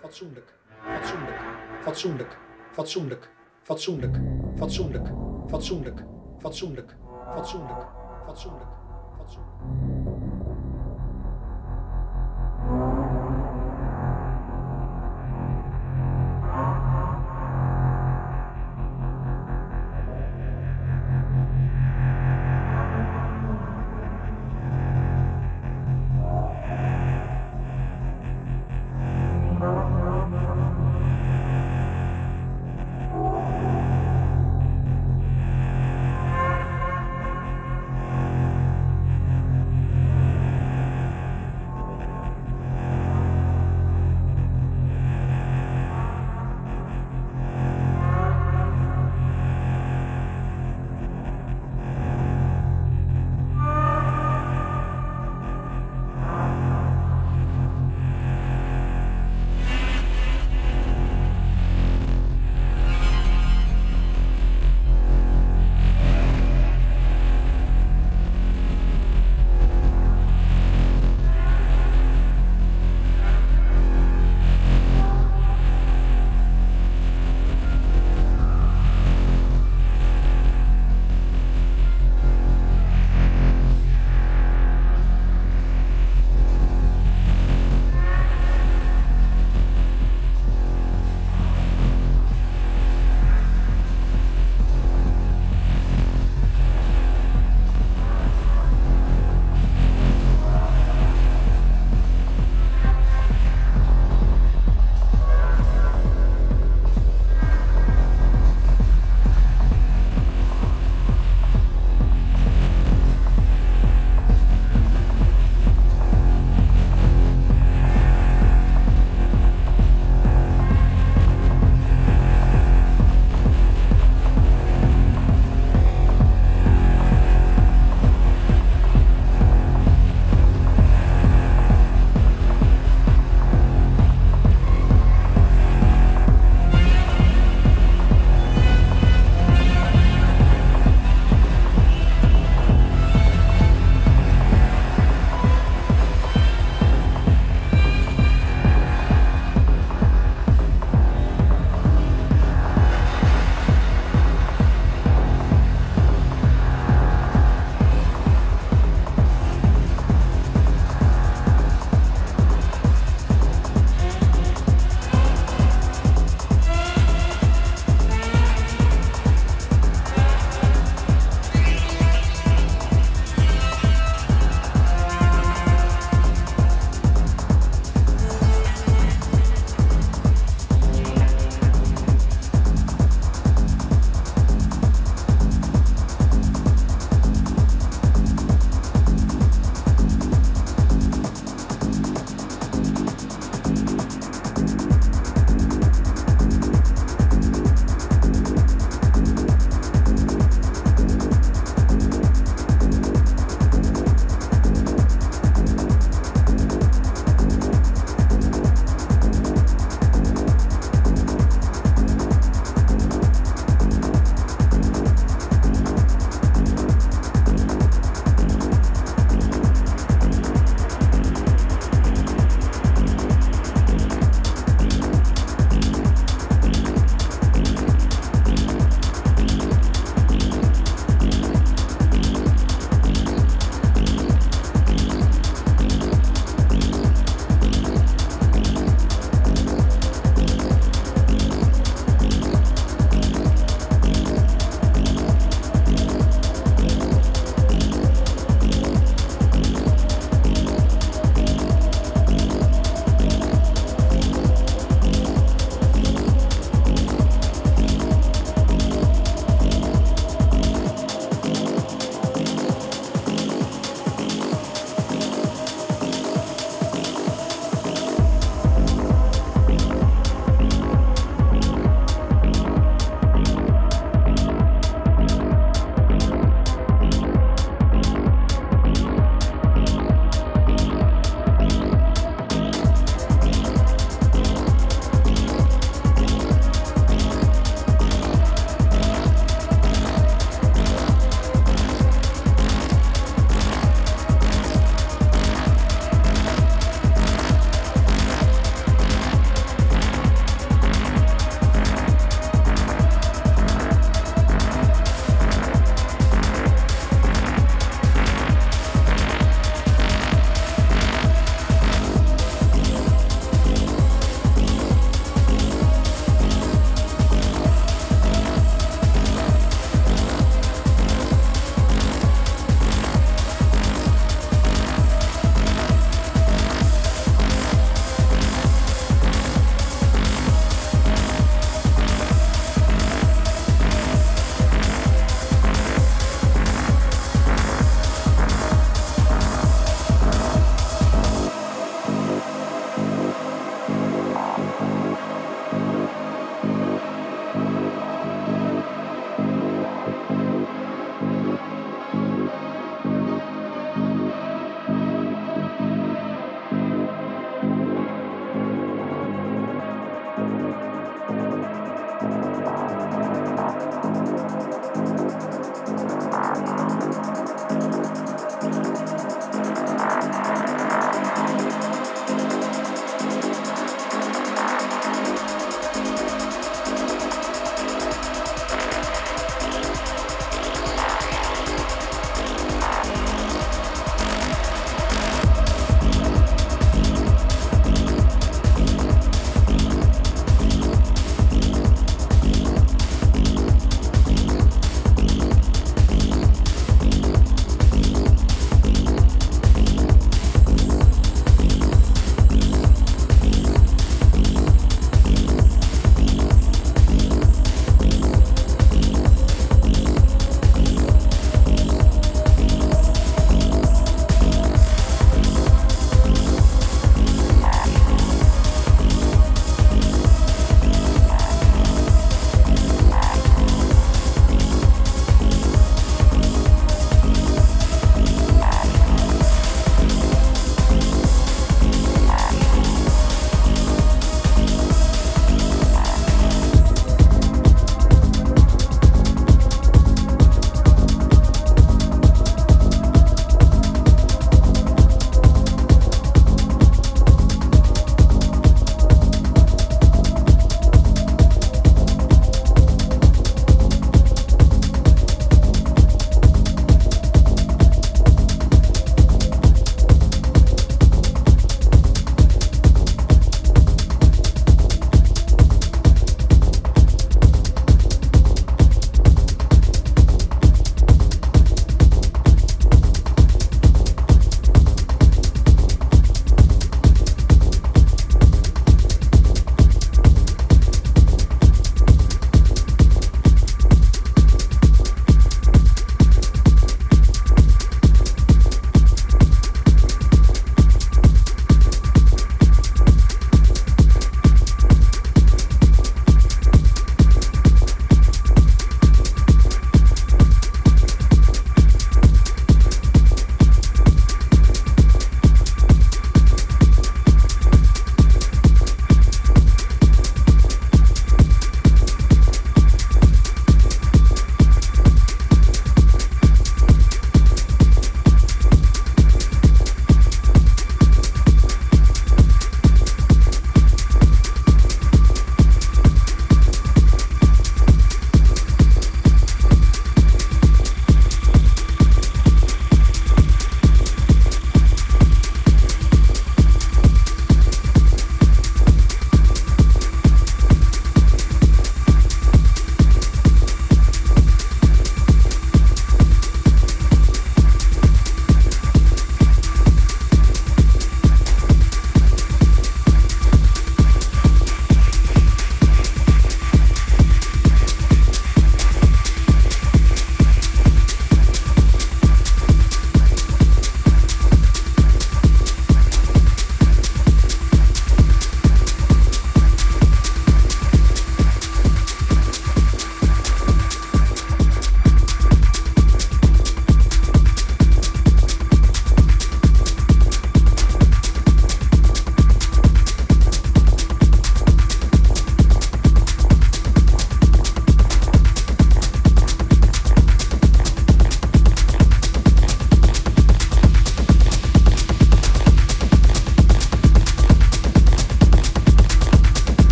fatsoenlijk, fatsoenlijk, fatsoenlijk, fatsoenlijk, fatsoenlijk, fatsoenlijk, fatsoenlijk, fatsoenlijk, fatsoenlijk, fatsoenlijk, fatsoenlijk.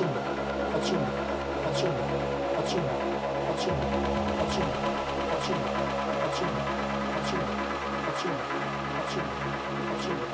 Fatsoenlijk, fatsoenlijk, fatsoenlijk, fatsoenlijk, fatsoenlijk, fatsoenlijk, fatsoenlijk, fatsoenlijk, fatsoenlijk, fatsoenlijk, fatsoenlijk, fatsoenlijk, fatsoenlijk,